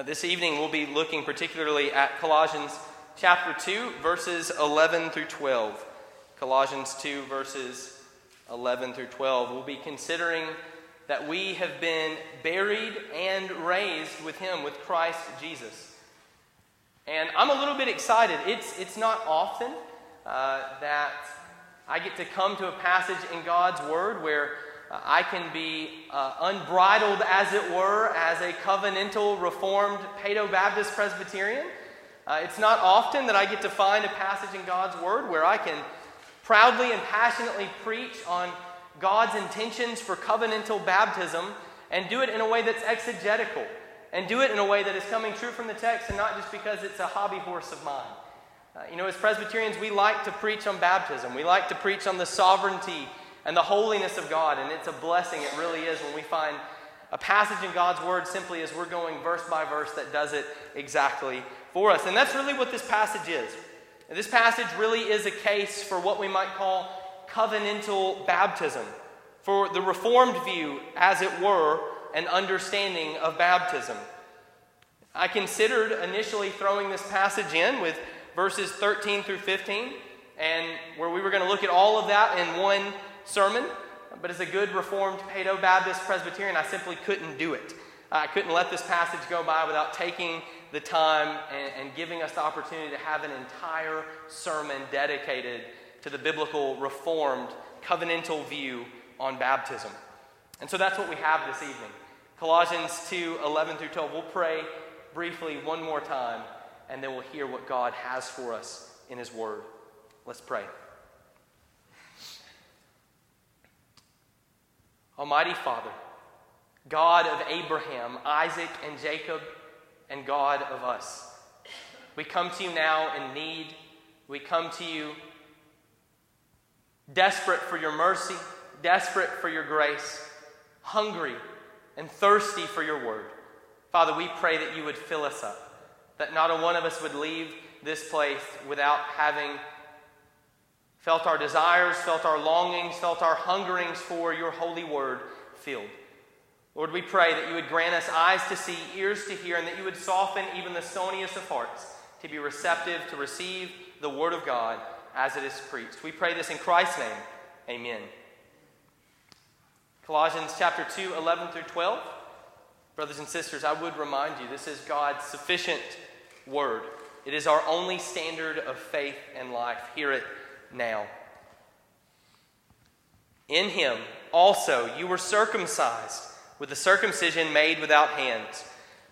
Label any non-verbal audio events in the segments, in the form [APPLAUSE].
Uh, this evening, we'll be looking particularly at Colossians chapter 2, verses 11 through 12. Colossians 2, verses 11 through 12. We'll be considering that we have been buried and raised with Him, with Christ Jesus. And I'm a little bit excited. It's, it's not often uh, that I get to come to a passage in God's Word where I can be uh, unbridled, as it were, as a covenantal, reformed, Paedo Baptist Presbyterian. Uh, it's not often that I get to find a passage in God's Word where I can proudly and passionately preach on God's intentions for covenantal baptism and do it in a way that's exegetical and do it in a way that is coming true from the text and not just because it's a hobby horse of mine. Uh, you know, as Presbyterians, we like to preach on baptism. We like to preach on the sovereignty and the holiness of God. And it's a blessing, it really is, when we find a passage in God's Word simply as we're going verse by verse that does it exactly for us. And that's really what this passage is. And this passage really is a case for what we might call covenantal baptism, for the Reformed view, as it were, an understanding of baptism. I considered initially throwing this passage in with verses 13 through 15, and where we were going to look at all of that in one sermon. But as a good Reformed Paedo Baptist Presbyterian, I simply couldn't do it. I couldn't let this passage go by without taking the time and, and giving us the opportunity to have an entire sermon dedicated to the biblical Reformed covenantal view on baptism. And so that's what we have this evening. Colossians 2 11 through 12. We'll pray briefly one more time, and then we'll hear what God has for us in His Word. Let's pray. Almighty Father, God of Abraham, Isaac, and Jacob, and God of us, we come to you now in need. We come to you desperate for your mercy, desperate for your grace, hungry and thirsty for your word. Father, we pray that you would fill us up, that not a one of us would leave this place without having felt our desires, felt our longings, felt our hungerings for your holy word filled. Lord, we pray that you would grant us eyes to see, ears to hear, and that you would soften even the stoniest of hearts to be receptive to receive the word of God as it is preached. We pray this in Christ's name. Amen. Colossians chapter 2, 11 through 12. Brothers and sisters, I would remind you this is God's sufficient word. It is our only standard of faith and life. Hear it now. In him also you were circumcised with the circumcision made without hands,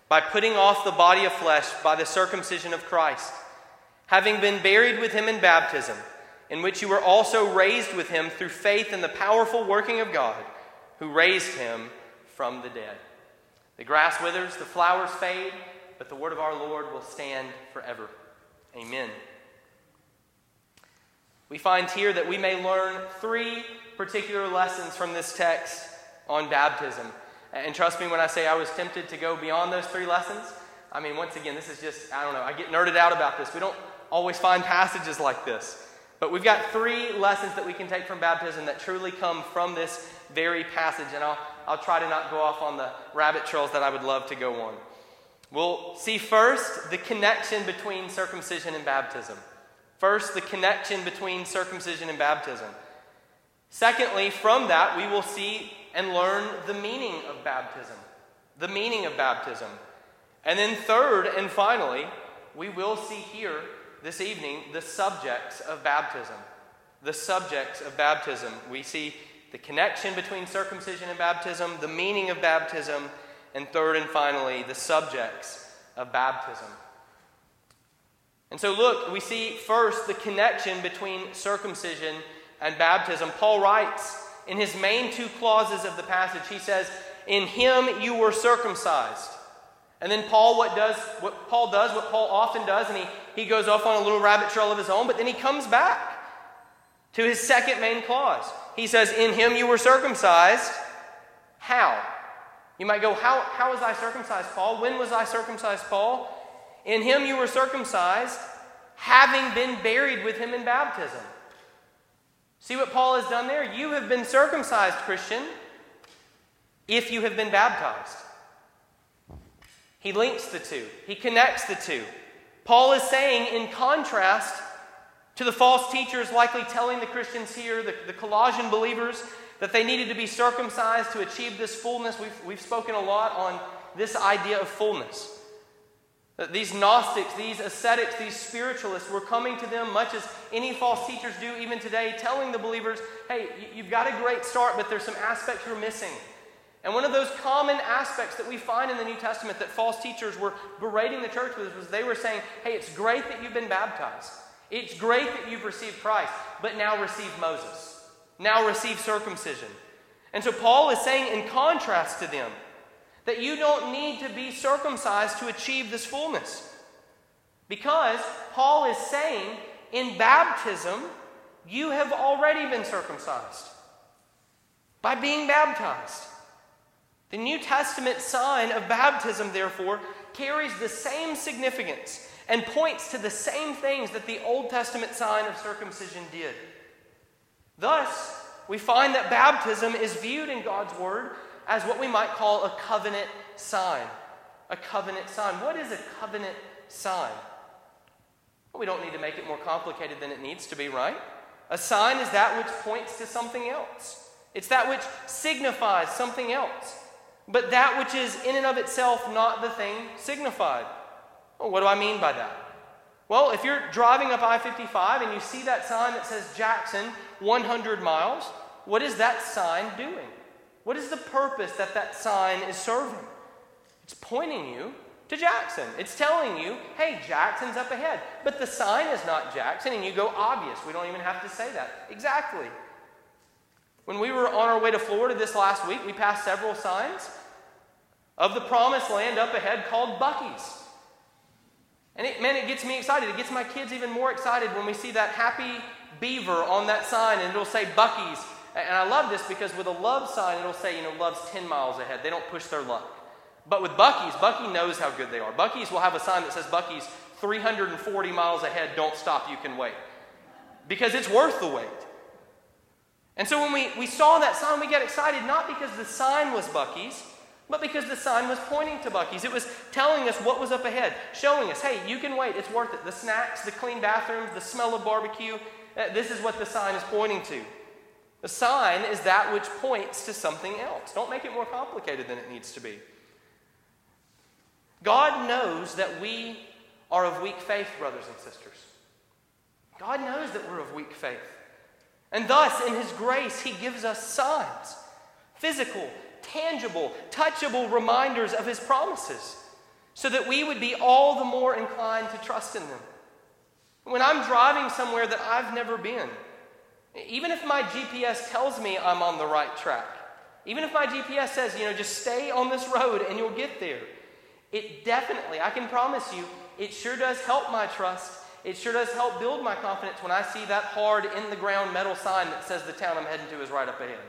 by putting off the body of flesh by the circumcision of Christ, having been buried with him in baptism, in which you were also raised with him through faith in the powerful working of God, who raised him from the dead. The grass withers, the flowers fade, but the word of our Lord will stand forever. Amen we find here that we may learn three particular lessons from this text on baptism. And trust me when I say I was tempted to go beyond those three lessons. I mean, once again, this is just, I don't know, I get nerded out about this. We don't always find passages like this. But we've got three lessons that we can take from baptism that truly come from this very passage. And I'll, I'll try to not go off on the rabbit trails that I would love to go on. We'll see first the connection between circumcision and baptism. First, the connection between circumcision and baptism. Secondly, from that, we will see and learn the meaning of baptism. The meaning of baptism. And then, third and finally, we will see here this evening the subjects of baptism. The subjects of baptism. We see the connection between circumcision and baptism, the meaning of baptism, and third and finally, the subjects of baptism. And so, look, we see first the connection between circumcision and baptism. Paul writes in his main two clauses of the passage, he says, In him you were circumcised. And then Paul what does what Paul does, what Paul often does, and he, he goes off on a little rabbit trail of his own, but then he comes back to his second main clause. He says, In him you were circumcised. How? You might go, How, how was I circumcised, Paul? When was I circumcised, Paul? In him you were circumcised, having been buried with him in baptism. See what Paul has done there? You have been circumcised, Christian, if you have been baptized. He links the two, he connects the two. Paul is saying, in contrast to the false teachers likely telling the Christians here, the, the Colossian believers, that they needed to be circumcised to achieve this fullness. We've, we've spoken a lot on this idea of fullness. These Gnostics, these ascetics, these spiritualists were coming to them much as any false teachers do even today, telling the believers, hey, you've got a great start, but there's some aspects you're missing. And one of those common aspects that we find in the New Testament that false teachers were berating the church with was they were saying, hey, it's great that you've been baptized. It's great that you've received Christ, but now receive Moses. Now receive circumcision. And so Paul is saying, in contrast to them, that you don't need to be circumcised to achieve this fullness. Because Paul is saying in baptism, you have already been circumcised by being baptized. The New Testament sign of baptism, therefore, carries the same significance and points to the same things that the Old Testament sign of circumcision did. Thus, we find that baptism is viewed in God's Word as what we might call a covenant sign. A covenant sign. What is a covenant sign? Well, we don't need to make it more complicated than it needs to be, right? A sign is that which points to something else, it's that which signifies something else, but that which is in and of itself not the thing signified. Well, what do I mean by that? Well, if you're driving up I 55 and you see that sign that says Jackson 100 miles, what is that sign doing? What is the purpose that that sign is serving? It's pointing you to Jackson. It's telling you, hey, Jackson's up ahead. But the sign is not Jackson, and you go obvious. We don't even have to say that. Exactly. When we were on our way to Florida this last week, we passed several signs of the promised land up ahead called Buc-ee's. And it, man, it gets me excited. It gets my kids even more excited when we see that happy beaver on that sign and it'll say Buc-ee's and I love this because with a love sign, it'll say, you know, love's 10 miles ahead. They don't push their luck. But with Buc-ee's, knows how good they are. Buc-ee's will have a sign that says, Buc-ee's 340 miles ahead, don't stop, you can wait. Because it's worth the wait. And so when we, we saw that sign, we got excited not because the sign was Buc-ee's, but because the sign was pointing to Buc-ee's. It was telling us what was up ahead, showing us, hey, you can wait, it's worth it. The snacks, the clean bathrooms, the smell of barbecue, uh, this is what the sign is pointing to. The sign is that which points to something else. Don't make it more complicated than it needs to be. God knows that we are of weak faith, brothers and sisters. God knows that we're of weak faith. And thus, in His grace, He gives us signs physical, tangible, touchable reminders of His promises so that we would be all the more inclined to trust in them. When I'm driving somewhere that I've never been, even if my GPS tells me I'm on the right track, even if my GPS says, you know, just stay on this road and you'll get there, it definitely, I can promise you, it sure does help my trust. It sure does help build my confidence when I see that hard in the ground metal sign that says the town I'm heading to is right up ahead.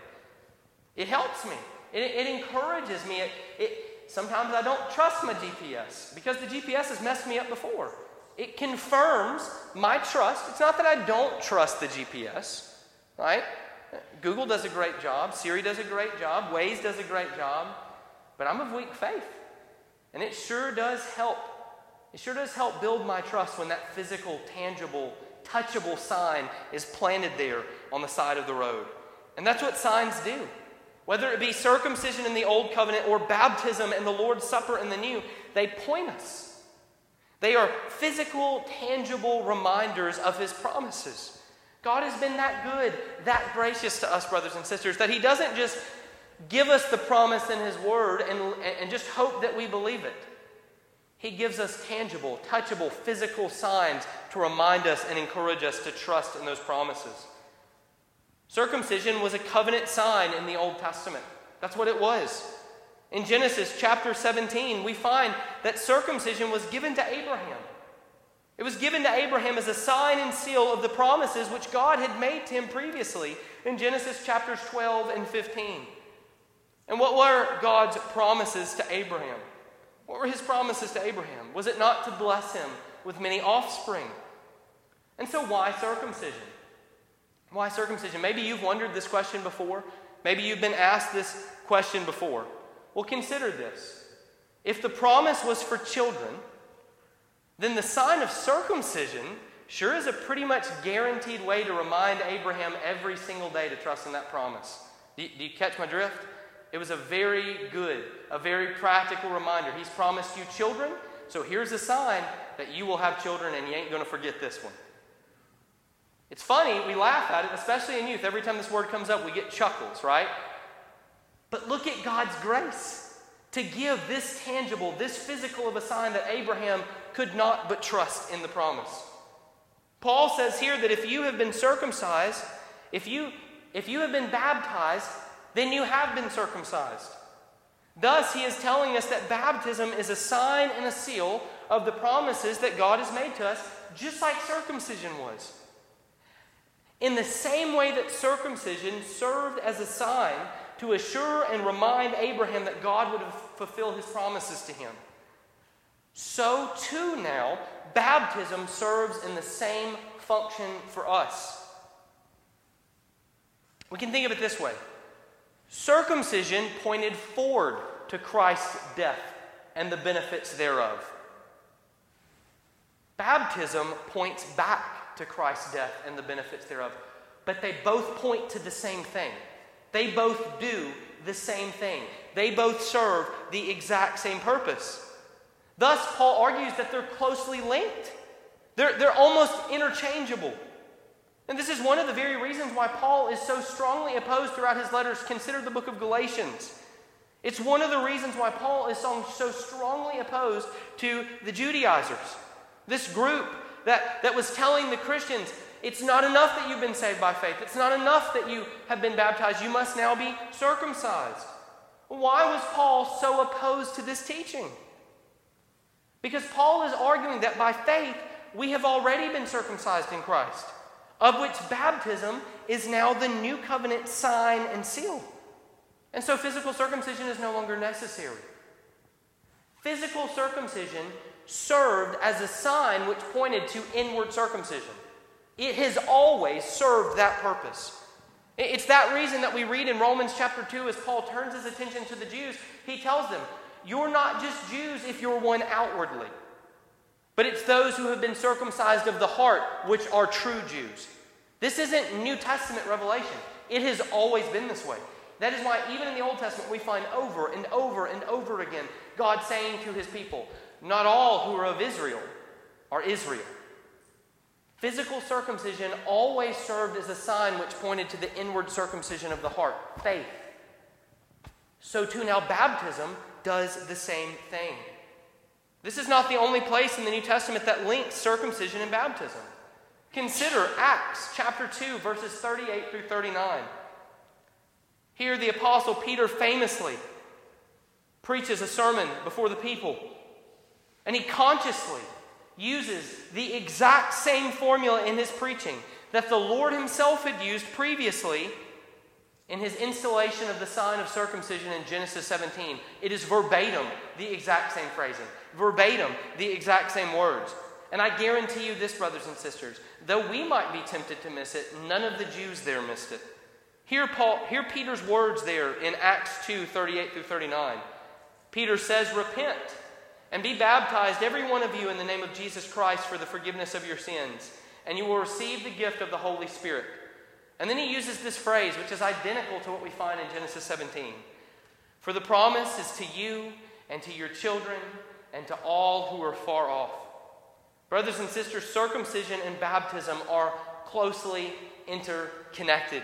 It helps me. It, it encourages me. It, it, sometimes I don't trust my GPS because the GPS has messed me up before. It confirms my trust. It's not that I don't trust the GPS right? Google does a great job, Siri does a great job, Waze does a great job, but I'm of weak faith. And it sure does help. It sure does help build my trust when that physical, tangible, touchable sign is planted there on the side of the road. And that's what signs do. Whether it be circumcision in the Old Covenant or baptism and the Lord's Supper in the New, they point us. They are physical, tangible reminders of His promises. God has been that good, that gracious to us, brothers and sisters, that He doesn't just give us the promise in His Word and, and just hope that we believe it. He gives us tangible, touchable, physical signs to remind us and encourage us to trust in those promises. Circumcision was a covenant sign in the Old Testament. That's what it was. In Genesis chapter 17, we find that circumcision was given to Abraham. It was given to Abraham as a sign and seal of the promises which God had made to him previously in Genesis chapters 12 and 15. And what were God's promises to Abraham? What were his promises to Abraham? Was it not to bless him with many offspring? And so, why circumcision? Why circumcision? Maybe you've wondered this question before. Maybe you've been asked this question before. Well, consider this. If the promise was for children, then the sign of circumcision sure is a pretty much guaranteed way to remind Abraham every single day to trust in that promise. Do you, do you catch my drift? It was a very good, a very practical reminder. He's promised you children, so here's a sign that you will have children and you ain't going to forget this one. It's funny, we laugh at it, especially in youth. Every time this word comes up, we get chuckles, right? But look at God's grace to give this tangible, this physical of a sign that Abraham could not but trust in the promise. Paul says here that if you have been circumcised, if you, if you have been baptized, then you have been circumcised. Thus, he is telling us that baptism is a sign and a seal of the promises that God has made to us, just like circumcision was. In the same way that circumcision served as a sign to assure and remind Abraham that God would fulfill his promises to him, so too now baptism serves in the same function for us. We can think of it this way circumcision pointed forward to Christ's death and the benefits thereof. Baptism points back to Christ's death and the benefits thereof, but they both point to the same thing. They both do the same thing. They both serve the exact same purpose. Thus, Paul argues that they're closely linked, they're, they're almost interchangeable. And this is one of the very reasons why Paul is so strongly opposed throughout his letters. Consider the book of Galatians. It's one of the reasons why Paul is so, strongly opposed to the Judaizers, this group that, that was telling the Christians, it's not enough that you've been saved by faith. It's not enough that you have been baptized. You must now be circumcised. Why was Paul so opposed to this teaching? Because Paul is arguing that by faith we have already been circumcised in Christ, of which baptism is now the new covenant sign and seal. And so physical circumcision is no longer necessary. Physical circumcision served as a sign which pointed to inward circumcision. It has always served that purpose. It's that reason that we read in Romans chapter 2 as Paul turns his attention to the Jews, he tells them, You're not just Jews if you're one outwardly, but it's those who have been circumcised of the heart which are true Jews. This isn't New Testament revelation, it has always been this way. That is why, even in the Old Testament, we find over and over and over again God saying to his people, Not all who are of Israel are Israel. Physical circumcision always served as a sign which pointed to the inward circumcision of the heart, faith. So, too, now baptism does the same thing. This is not the only place in the New Testament that links circumcision and baptism. Consider Acts chapter 2, verses 38 through 39. Here, the Apostle Peter famously preaches a sermon before the people, and he consciously uses the exact same formula in his preaching that the Lord himself had used previously in his installation of the sign of circumcision in Genesis 17. It is verbatim the exact same phrasing, verbatim the exact same words. And I guarantee you this, brothers and sisters, though we might be tempted to miss it, none of the Jews there missed it. Hear, Paul, hear Peter's words there in Acts 2 38 through 39. Peter says, Repent and be baptized, every one of you, in the name of Jesus Christ for the forgiveness of your sins, and you will receive the gift of the Holy Spirit. And then he uses this phrase, which is identical to what we find in Genesis 17. For the promise is to you and to your children and to all who are far off. Brothers and sisters, circumcision and baptism are closely interconnected.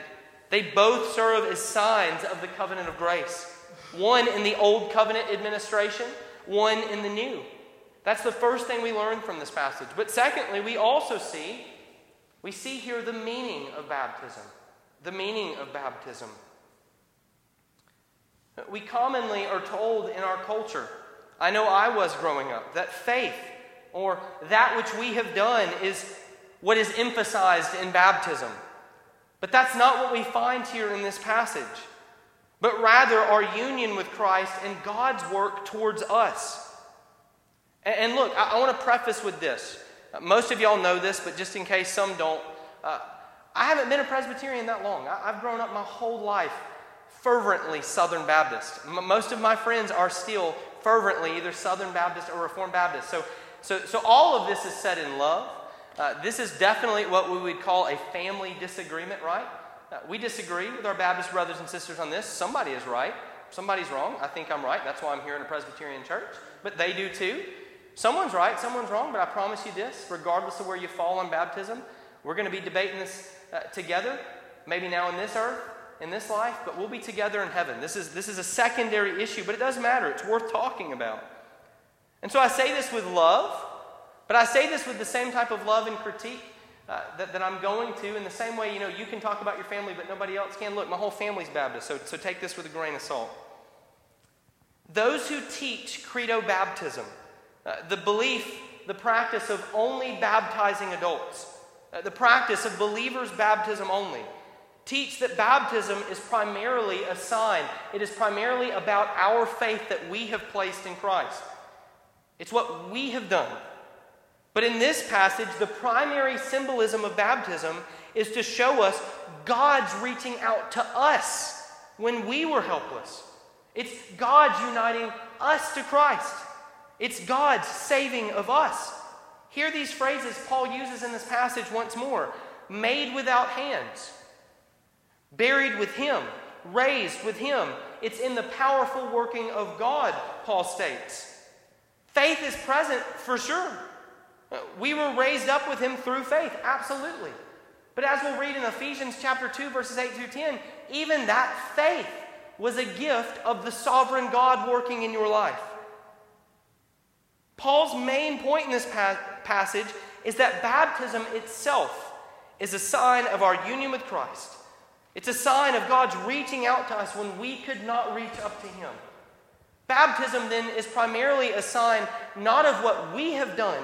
They both serve as signs of the covenant of grace. One in the old covenant administration, one in the new. That's the first thing we learn from this passage. But secondly, we also see we see here the meaning of baptism. The meaning of baptism. We commonly are told in our culture, I know I was growing up, that faith or that which we have done is what is emphasized in baptism. But that's not what we find here in this passage, but rather our union with Christ and God's work towards us. And, look, I, want to preface with this. Most of y'all know this, but just in case some don't, uh, I haven't been a Presbyterian that long. I, have grown up my whole life fervently Southern Baptist. most of my friends are still fervently, either Southern Baptist or Reformed Baptist. So, so, so all of this is said in love. Uh, this is definitely what we would call a family disagreement, right? Uh, we disagree with our Baptist brothers and sisters on this. Somebody is right, somebody's wrong. I think I'm right. That's why I'm here in a Presbyterian church. But they do too. Someone's right, someone's wrong, but I promise you this regardless of where you fall on baptism, we're going to be debating this uh, together, maybe now in this earth, in this life, but we'll be together in heaven. This is, this is a secondary issue, but it does matter. It's worth talking about. And so I say this with love, but I say this with the same type of love and critique uh, that, that I'm going to. In the same way, you know, you can talk about your family, but nobody else can. Look, my whole family's Baptist, so, so take this with a grain of salt. Those who teach credo baptism, uh, the belief, the practice of only baptizing adults, uh, the practice of believers' baptism only, teach that baptism is primarily a sign. It is primarily about our faith that we have placed in Christ. It's what we have done. But in this passage, the primary symbolism of baptism is to show us God's reaching out to us when we were helpless. It's God's uniting us to Christ. It's God's saving of us. Hear these phrases Paul uses in this passage once more made without hands, buried with Him, raised with Him. It's in the powerful working of God, Paul states. Faith is present for sure. We were raised up with Him through faith, absolutely. But as we'll read in Ephesians chapter 2, verses 8 through 10, even that faith was a gift of the sovereign God working in your life. Paul's main point in this pa- passage is that baptism itself is a sign of our union with Christ. It's a sign of God's reaching out to us when we could not reach up to Him. Baptism, then, is primarily a sign not of what we have done,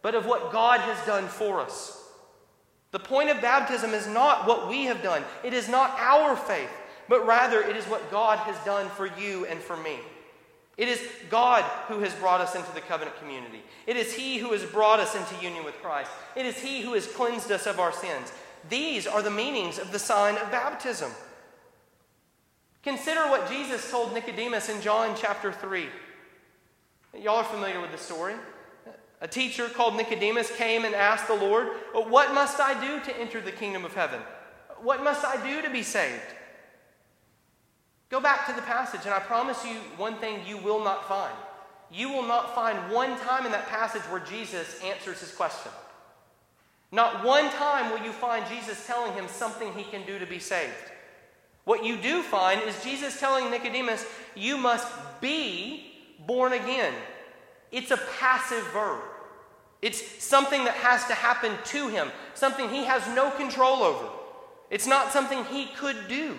but of what God has done for us. The point of baptism is not what we have done, it is not our faith, but rather it is what God has done for you and for me. It is God who has brought us into the covenant community. It is He who has brought us into union with Christ. It is He who has cleansed us of our sins. These are the meanings of the sign of baptism. Consider what Jesus told Nicodemus in John chapter 3. Y'all are familiar with the story. A teacher called Nicodemus came and asked the Lord, What must I do to enter the kingdom of heaven? What must I do to be saved? Go back to the passage, and I promise you one thing you will not find. You will not find one time in that passage where Jesus answers his question. Not one time will you find Jesus telling him something he can do to be saved. What you do find is Jesus telling Nicodemus, You must be born again. It's a passive verb. It's something that has to happen to him, something he has no control over. It's not something he could do.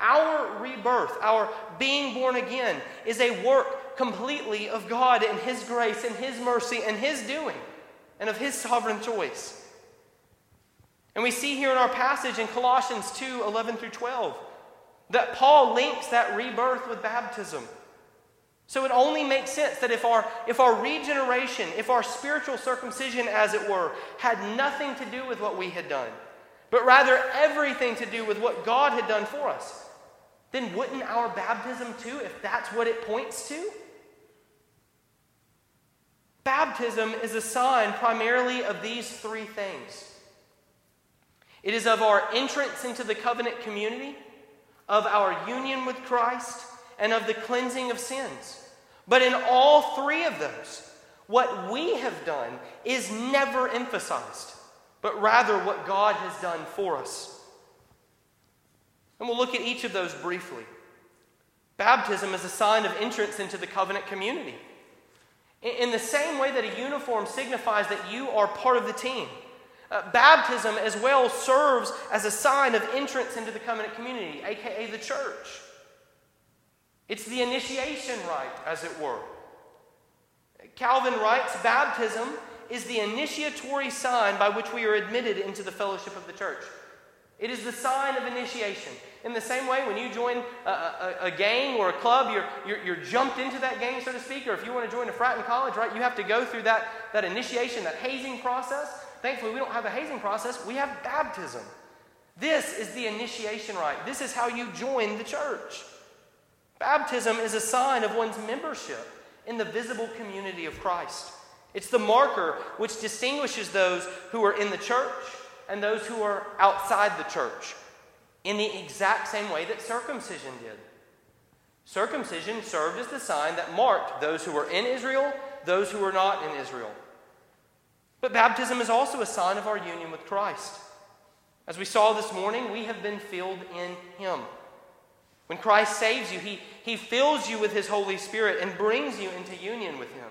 Our rebirth, our being born again, is a work completely of God and His grace and His mercy and His doing and of His sovereign choice. And we see here in our passage in Colossians 2 11 through 12 that Paul links that rebirth with baptism. So it only makes sense that if our, if our regeneration, if our spiritual circumcision, as it were, had nothing to do with what we had done, but rather everything to do with what God had done for us, then wouldn't our baptism too, if that's what it points to? Baptism is a sign primarily of these three things it is of our entrance into the covenant community, of our union with Christ, and of the cleansing of sins. But in all three of those, what we have done is never emphasized, but rather what God has done for us. And we'll look at each of those briefly. Baptism is a sign of entrance into the covenant community. In the same way that a uniform signifies that you are part of the team, uh, baptism as well serves as a sign of entrance into the covenant community, aka the church. It's the initiation rite, as it were. Calvin writes Baptism is the initiatory sign by which we are admitted into the fellowship of the church. It is the sign of initiation. In the same way, when you join a, a, a gang or a club, you're, you're, you're, jumped into that gang, so to speak, or if you want to join a frat in college, right, you have to go through that, that initiation, that hazing process. Thankfully, we don't have a hazing process, we have baptism. This is the initiation rite. This is how you join the church. Baptism is a sign of one's membership in the visible community of Christ. It's the marker which distinguishes those who are in the church and those who are outside the church in the exact same way that circumcision did. Circumcision served as the sign that marked those who were in Israel, those who were not in Israel. But baptism is also a sign of our union with Christ. As we saw this morning, we have been filled in Him. When Christ saves you, he, he fills you with His Holy Spirit and brings you into union with Him.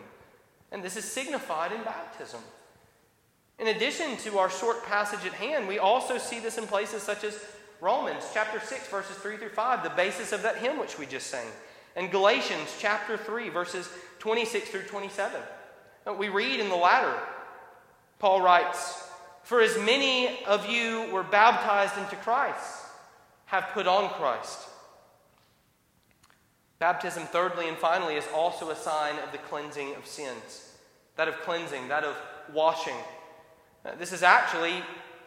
And this is signified in baptism. In addition to our short passage at hand, we also see this in places such as Romans chapter 6, verses 3 through 5, the basis of that hymn which we just sang, and Galatians chapter 3, verses 26 through 27. We read in the latter, Paul writes, For as many of you were baptized into Christ, have put on Christ. Baptism, thirdly and finally, is also a sign of the cleansing of sins. That of cleansing, that of washing. Uh, this is actually,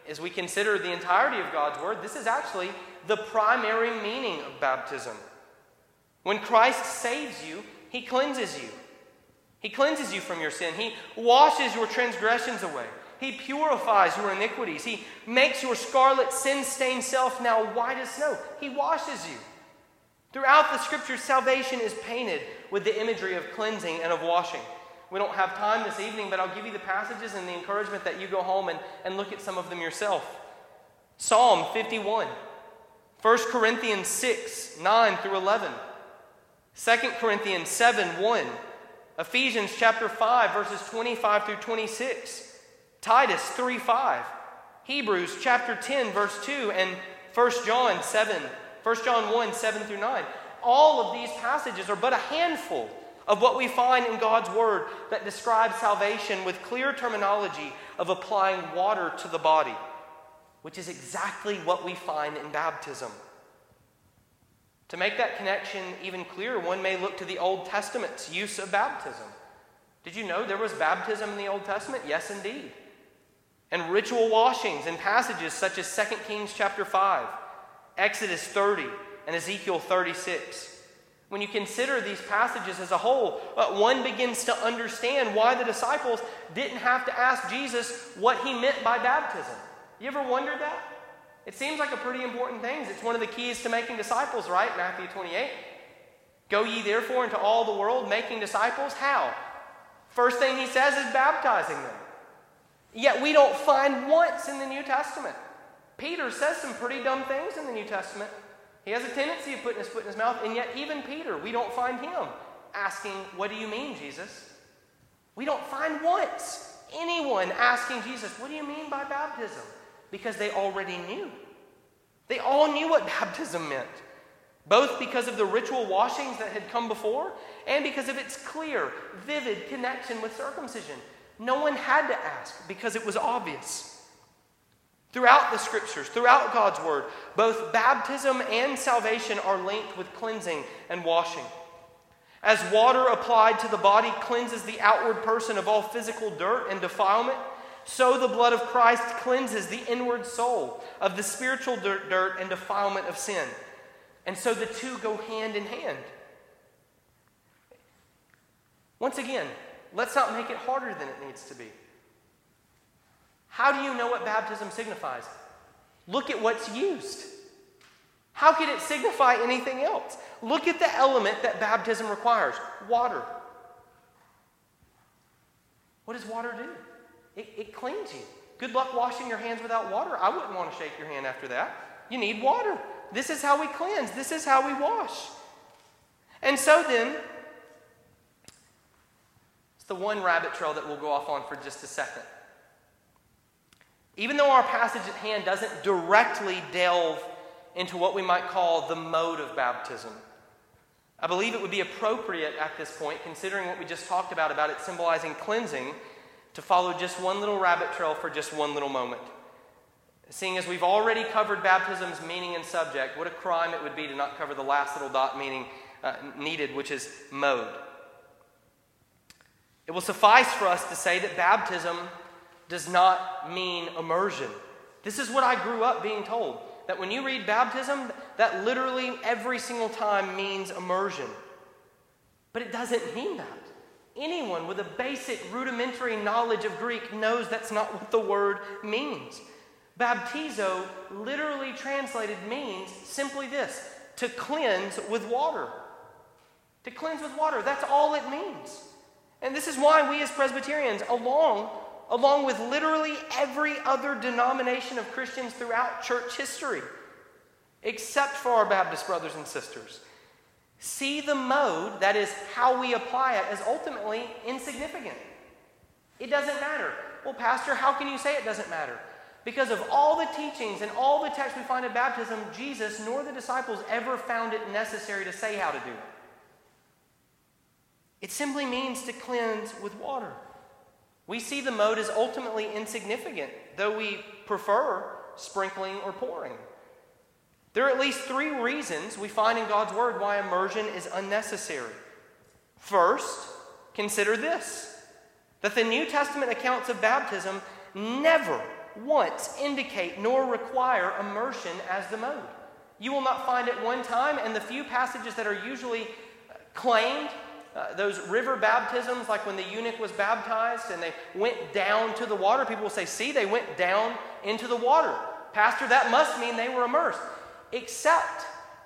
as we consider the entirety of God's Word, this is actually the primary meaning of baptism. When Christ saves you, He cleanses you. He cleanses you from your sin. He washes your transgressions away. He purifies your iniquities. He makes your scarlet sin stained self now white as snow. He washes you. Throughout the scriptures, salvation is painted with the imagery of cleansing and of washing. We don't have time this evening, but I'll give you the passages and the encouragement that you go home and, and look at some of them yourself. Psalm 51, 1 Corinthians 6, 9 through 11, 2 Corinthians 7, 1, Ephesians chapter 5, verses 25 through 26, Titus 3, 5, Hebrews chapter 10, verse 2, and 1 John 7, 1 John 1 7 through 9. All of these passages are but a handful of what we find in God's Word that describes salvation with clear terminology of applying water to the body, which is exactly what we find in baptism. To make that connection even clearer, one may look to the Old Testament's use of baptism. Did you know there was baptism in the Old Testament? Yes, indeed. And ritual washings in passages such as 2 Kings chapter 5 Exodus 30, and Ezekiel 36. When you consider these passages as a whole, one begins to understand why the disciples didn't have to ask Jesus what he meant by baptism. You ever wondered that? It seems like a pretty important thing. It's one of the keys to making disciples, right? Matthew 28. Go ye therefore into all the world, making disciples. How? First thing he says is baptizing them. Yet we don't find once in the New Testament Peter says some pretty dumb things in the New Testament. He has a tendency of putting his foot in his mouth, and yet, even Peter, we don't find him asking, What do you mean, Jesus? We don't find once anyone asking Jesus, What do you mean by baptism? Because they already knew. They all knew what [LAUGHS] baptism meant, both because of the ritual washings that had come before and because of its clear, vivid connection with circumcision. No one had to ask because it was obvious. Throughout the scriptures, throughout God's word, both baptism and salvation are linked with cleansing and washing. As water applied to the body cleanses the outward person of all physical dirt and defilement, so the blood of Christ cleanses the inward soul of the spiritual dirt, and defilement of sin. And so the two go hand in hand. Once again, let's not make it harder than it needs to be. How do you know what baptism signifies? Look at what's used. How could it signify anything else? Look at the element that baptism requires water. What does water do? It, it, cleans you. Good luck washing your hands without water. I wouldn't want to shake your hand after that. You need water. This is how we cleanse, this is how we wash. And so then, it's the one rabbit trail that we'll go off on for just a second. Even though our passage at hand doesn't directly delve into what we might call the mode of baptism, I believe it would be appropriate at this point, considering what we just talked about, about it symbolizing cleansing, to follow just one little rabbit trail for just one little moment. Seeing as we've already covered baptism's meaning and subject, what a crime it would be to not cover the last little dot meaning uh, needed, which is mode. It will suffice for us to say that baptism does not mean immersion. This is what I grew up being told that when you read baptism, that literally every single time means immersion. But it doesn't mean that. Anyone with a basic rudimentary knowledge of Greek knows that's not what the word means. Baptizo, literally translated, means simply this to cleanse with water. To cleanse with water. That's all it means. And this is why we as Presbyterians, along, along with literally every other denomination of Christians throughout church history, except for our Baptist brothers and sisters, see the mode, that is, how we apply it, as ultimately insignificant. It doesn't matter. Well, Pastor, how can you say it doesn't matter? Because of all the teachings and all the texts we find in baptism, Jesus nor the disciples ever found it necessary to say how to do it. It simply means to cleanse with water. We see the mode as ultimately insignificant, though we prefer sprinkling or pouring. There are at least three reasons we find in God's Word why immersion is unnecessary. First, consider this that the New Testament accounts of baptism never once indicate nor require immersion as the mode. You will not find it one time, and the few passages that are usually claimed, uh, those river baptisms, like when the eunuch was baptized and they went down to the water, people will say, See, they went down into the water. Pastor, that must mean they were immersed. Except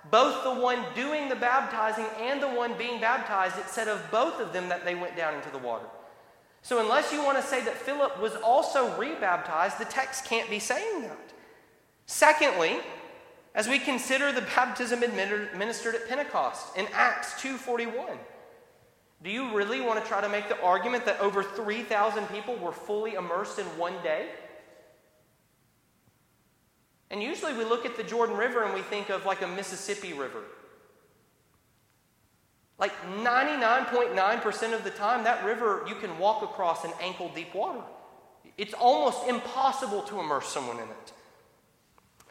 both the one doing the baptizing and the one being baptized, it said of both of them that they went down into the water. So, unless you want to say that Philip was also rebaptized, the text can't be saying that. Secondly, as we consider the baptism administered at Pentecost in Acts 2:41, do you really want to try to make the argument that over 3,000 people were fully immersed in one day? And usually we look at the Jordan River and we think of like a Mississippi River. Like 99.9% of the time, that river you can walk across in ankle deep water. It's almost impossible to immerse someone in it.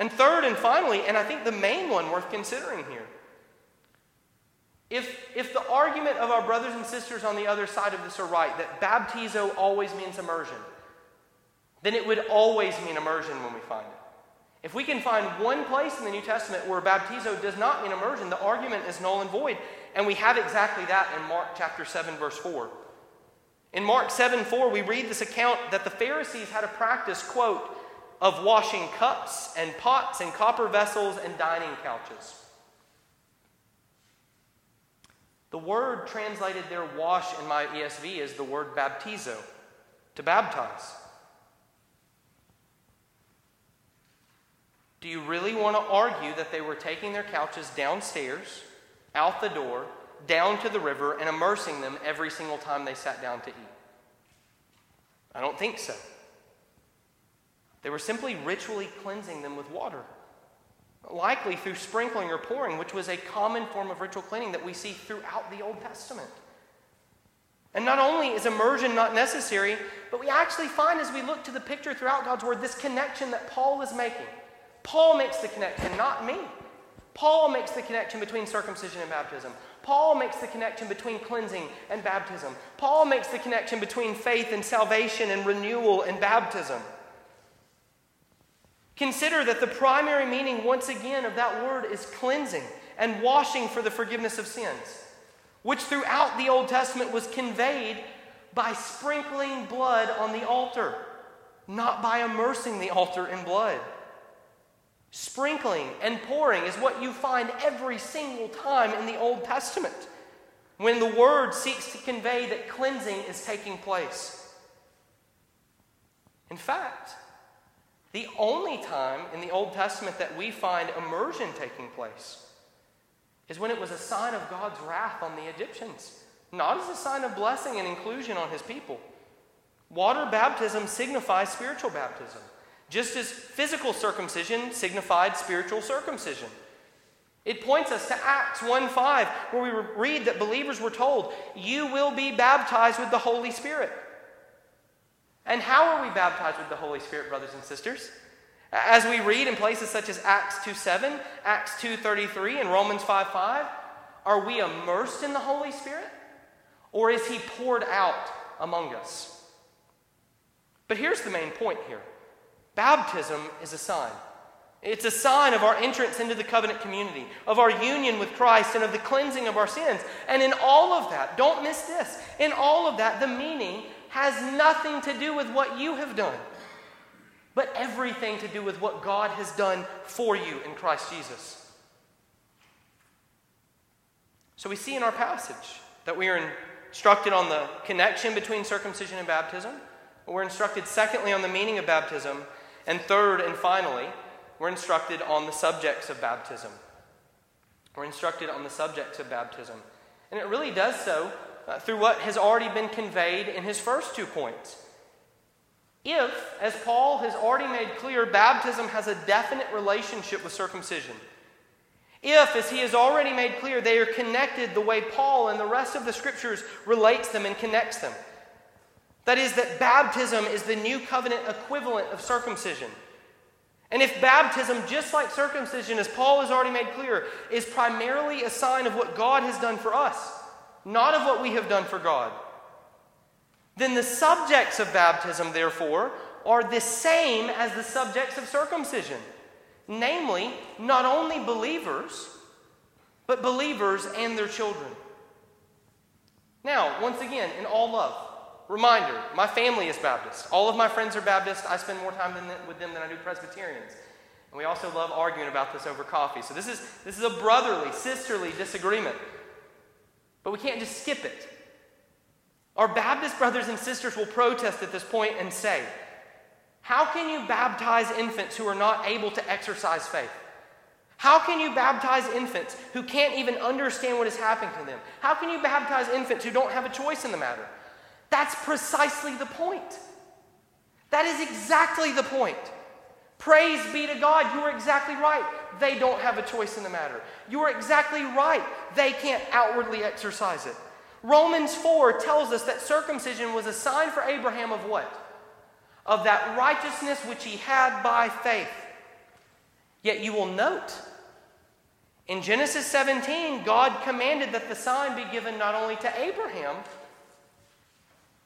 And third and finally, and I think the main one worth considering here, if, if the argument of our brothers and sisters on the other side of this are right, that baptizo always means immersion, then it would always mean immersion when we find it. If we can find one place in the New Testament where baptizo does not mean immersion, the argument is null and void. And we have exactly that in Mark chapter 7, verse 4. In Mark 7 4, we read this account that the Pharisees had a practice, quote, of washing cups and pots and copper vessels and dining couches. The word translated there, wash, in my ESV, is the word baptizo, to baptize. Do you really want to argue that they were taking their couches downstairs, out the door, down to the river, and immersing them every single time they sat down to eat? I don't think so. They were simply ritually cleansing them with water, likely through sprinkling or pouring, which was a common form of ritual cleaning that we see throughout the Old Testament. And not only is immersion not necessary, but we actually find as we look to the picture throughout God's Word this connection that Paul is making Paul makes the connection, not me. Paul makes the connection between circumcision and baptism. Paul makes the connection between cleansing and baptism. Paul makes the connection between faith and salvation and renewal and baptism. Consider that the primary meaning, once again, of that word is cleansing and washing for the forgiveness of sins, which throughout the Old Testament was conveyed by sprinkling blood on the altar, not by immersing the altar in blood. Sprinkling and pouring is what you find every single time in the Old Testament when the word seeks to convey that cleansing is taking place. In fact, the only time in the Old Testament that we find immersion taking place is when it was a sign of God's wrath on the Egyptians, not as a sign of blessing and inclusion on his people. Water baptism signifies spiritual baptism just as physical circumcision signified spiritual circumcision. It points us to Acts 1 5, where we read that believers were told, You will be baptized with the Holy Spirit. And how are we baptized with the Holy Spirit, brothers and sisters? As we read in places such as Acts 2 7, Acts 2:33, and Romans 5 5, are we immersed in the Holy Spirit? Or is He poured out among us? But here's the main point here Baptism is a sign. It's a sign of our entrance into the covenant community, of our union with Christ, and of the cleansing of our sins. And in all of that, don't miss this, in all of that, the meaning has nothing to do with what you have done, but everything to do with what God has done for you in Christ Jesus. So we see in our passage that we are instructed on the connection between circumcision and baptism. We're instructed, secondly, on the meaning of baptism. And third and finally, we're instructed on the subjects of baptism. We're instructed on the subjects of baptism. And it really does so Uh, through what has already been conveyed in his first two points. If, as Paul has already made clear, baptism has a definite relationship with circumcision, if, as he has already made clear, they are connected the way Paul and the rest of the scriptures relates them and connects them, that is, that baptism is the new covenant equivalent of circumcision. And if baptism, just like circumcision, as Paul has already made clear, is primarily a sign of what God has done for us, not of what we have done for God, then the subjects of baptism, therefore, are the same as the subjects of circumcision. Namely, not only believers, but believers and their children. Now, once again, in all love, Reminder my family is Baptist. All of my friends are Baptist. I spend more time with them than I do Presbyterians. And we also love arguing about this over coffee. So this is, this is a brotherly, sisterly disagreement. But we can't just skip it. Our Baptist brothers and sisters will protest at this point and say, How can you baptize infants who are not able to exercise faith? How can you baptize infants who can't even understand what is happening to them? How can you baptize infants who don't have a choice in the matter? That's precisely the point. That is exactly the point. Praise be to God, you are exactly right. They don't have a choice in the matter. You are exactly right. They can't outwardly exercise it. Romans 4 tells us that circumcision was a sign for Abraham of what? Of that righteousness which he had by faith. Yet you will note, in Genesis 17, God commanded that the sign be given not only to Abraham,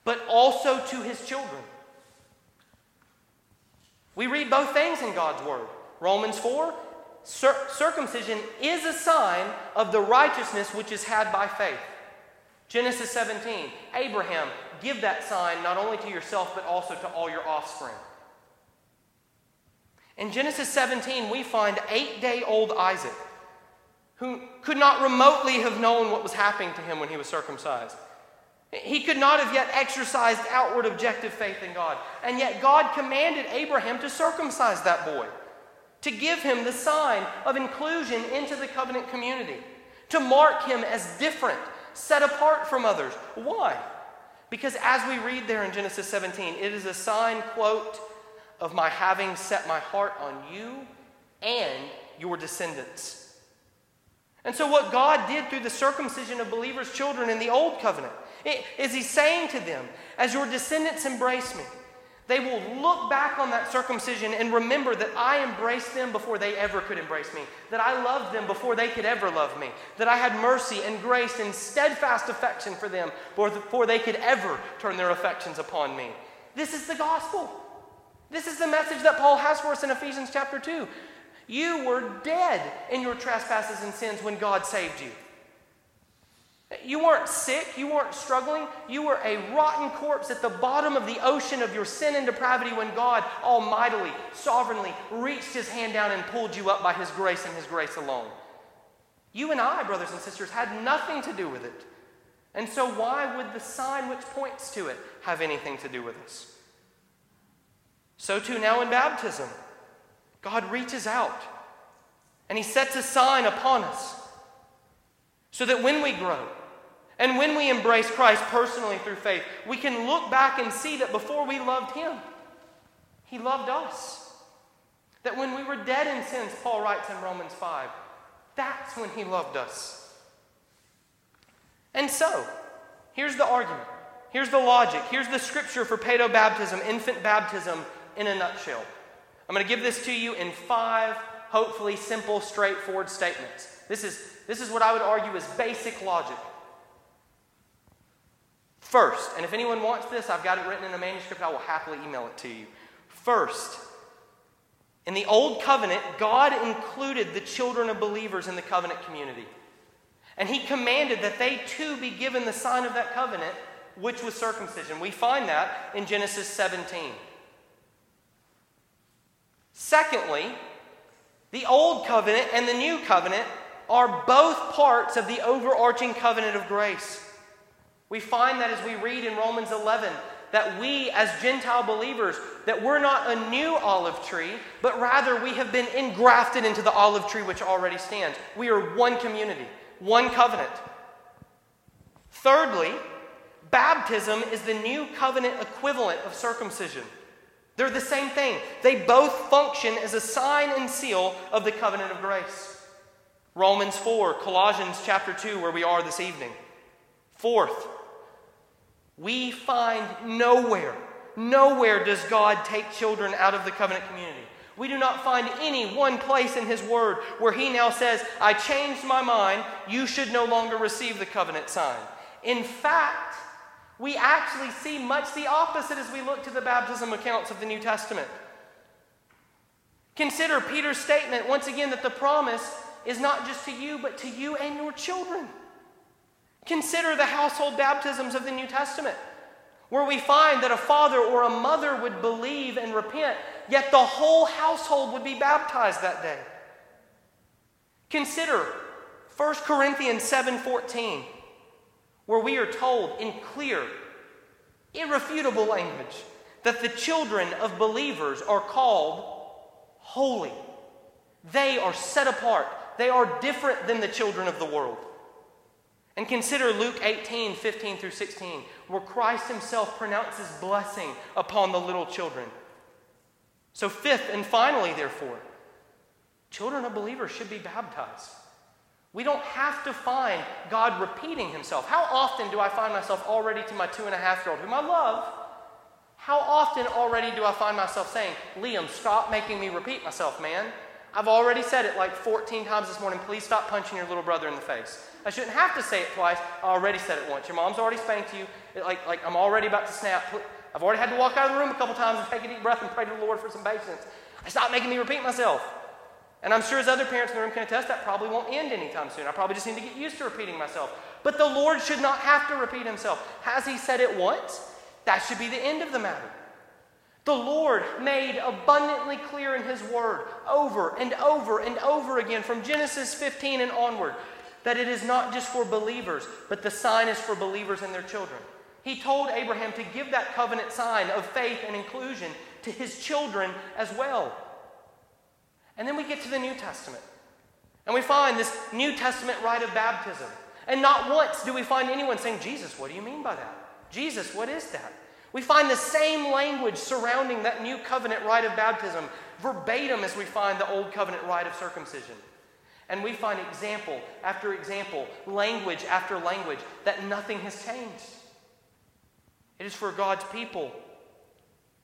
but also to his children. We read both things in God's Word. Romans 4 cir- circumcision is a sign of the righteousness which is had by faith. Genesis 17 Abraham, give that sign not only to yourself, but also to all your offspring. In Genesis 17, we find eight day old Isaac, who could not remotely have known what was happening to him when he was circumcised. He could not have yet exercised outward objective faith in God. And yet, God commanded Abraham to circumcise that boy, to give him the sign of inclusion into the covenant community, to mark him as different, set apart from others. Why? Because as we read there in Genesis 17, it is a sign, quote, of my having set my heart on you and your descendants. And so, what God did through the circumcision of believers' children in the Old Covenant is He saying to them, As your descendants embrace me, they will look back on that circumcision and remember that I embraced them before they ever could embrace me, that I loved them before they could ever love me, that I had mercy and grace and steadfast affection for them before they could ever turn their affections upon me. This is the gospel. This is the message that Paul has for us in Ephesians chapter 2. You were dead in your trespasses and sins when God saved you. You weren't sick, you weren't struggling, you were a rotten corpse at the bottom of the ocean of your sin and depravity when God almightily, sovereignly reached his hand down and pulled you up by his grace and his grace alone. You and I, brothers and sisters, had nothing to do with it. And so, why would the sign which points to it have anything to do with us? So, too, now in baptism. God reaches out and He sets a sign upon us so that when we grow and when we embrace Christ personally through faith, we can look back and see that before we loved Him, He loved us. That when we were dead in sins, Paul writes in Romans 5, that's when He loved us. And so, here's the argument. Here's the logic. Here's the scripture for paedobaptism, infant baptism, in a nutshell. I'm going to give this to you in five, hopefully simple, straightforward statements. This is, this is what I would argue is basic logic. First, and if anyone wants this, I've got it written in a manuscript, I will happily email it to you. First, In the Old Covenant, God included the children of believers in the covenant community. And He commanded that they too be given the sign of that covenant, which was circumcision. We find that in Genesis 17. Secondly, the Old Covenant and the New Covenant are both parts of the overarching covenant of grace. We find that as we read in Romans 11 that we as Gentile believers that we're not a new olive tree, but rather we have been engrafted into the olive tree which already stands. We are one community, one covenant. Thirdly, baptism is the new covenant equivalent of circumcision. They're the same thing. They both function as a sign and seal of the covenant of grace. Romans 4, Colossians chapter 2, where we are this evening. Fourth, we find nowhere, nowhere does God take children out of the covenant community. We do not find any one place in His Word where He now says, I changed my mind, you should no longer receive the covenant sign. In fact, we actually see much the opposite as we look to the baptism accounts of the New Testament. Consider Peter's statement once again that the promise is not just to you, but to you and your children. Consider the household baptisms of the New Testament, where we find that a father or a mother would believe and repent, yet the whole household would be baptized that day. Consider 1 Corinthians 7:14, where we are told in clear, irrefutable language that the children of believers are called holy. They are set apart. They are different than the children of the world. And consider Luke 18, 15 through 16, where Christ himself pronounces blessing upon the little children. So, fifth and finally, therefore, children of believers should be baptized. We don't have to find God repeating himself. How often do I find myself already to my two and a half year old, whom I love? How often already do I find myself saying, Liam, stop making me repeat myself, man? I've already said it like 14 times this morning. Please stop punching your little brother in the face. I shouldn't have to say it twice. I already said it once. Your mom's already spanked you. Like, like I'm already about to snap. I've already had to walk out of the room a couple times and take a deep breath and pray to the Lord for some patience. Stop making me repeat myself. And I'm sure as other parents in the room can attest, that probably won't end anytime soon. I probably just need to get used to repeating myself. But the Lord should not have to repeat himself. Has he said it once? That should be the end of the matter. The Lord made abundantly clear in His Word over and over and over again from Genesis 15 and onward that it is not just for believers, but the sign is for believers and their children. He told Abraham to give that covenant sign of faith and inclusion to his children as well. And then we get to the New Testament. And we find this New Testament rite of baptism. And not once do we find anyone saying, Jesus, what do you mean by that? Jesus, what is that? We find the same language surrounding that new covenant rite of baptism, verbatim as we find the old covenant rite of circumcision. And we find example after example, language after language, that nothing has changed. It is for God's people,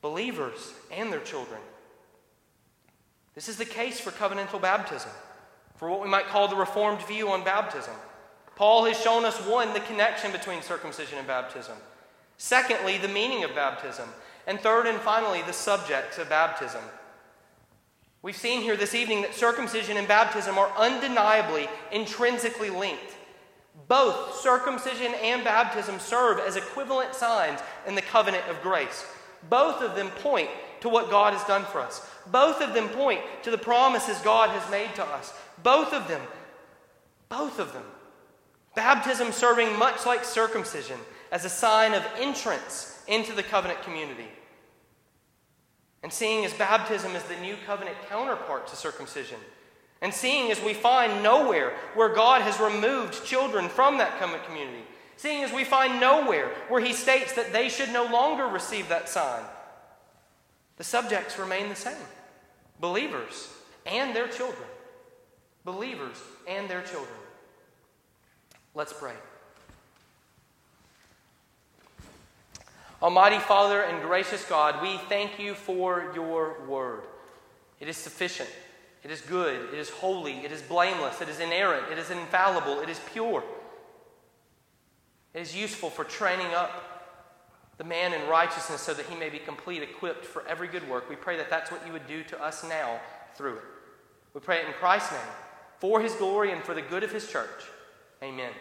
believers, and their children. This is the case for covenantal baptism, for what we might call the Reformed view on baptism. Paul has shown us, one, the connection between circumcision and baptism. Secondly, the meaning of baptism. And third and finally, the subject of baptism. We've seen here this evening that circumcision and baptism are undeniably intrinsically linked. Both circumcision and baptism serve as equivalent signs in the covenant of grace. Both of them point to what God has done for us. Both of them point to the promises God has made to us. Both of them, both of them. Baptism serving much like circumcision as a sign of entrance into the covenant community. And seeing as baptism is the new covenant counterpart to circumcision. And seeing as we find nowhere where God has removed children from that covenant community. Seeing as we find nowhere where he states that they should no longer receive that sign. The subjects remain the same believers and their children. Believers and their children. Let's pray. Almighty Father and gracious God, we thank you for your word. It is sufficient, it is good, it is holy, it is blameless, it is inerrant, it is infallible, it is pure. It is useful for training up the man in righteousness so that he may be complete, equipped for every good work. We pray that that's what you would do to us now through it. We pray it in Christ's name, for his glory and for the good of his church. Amen.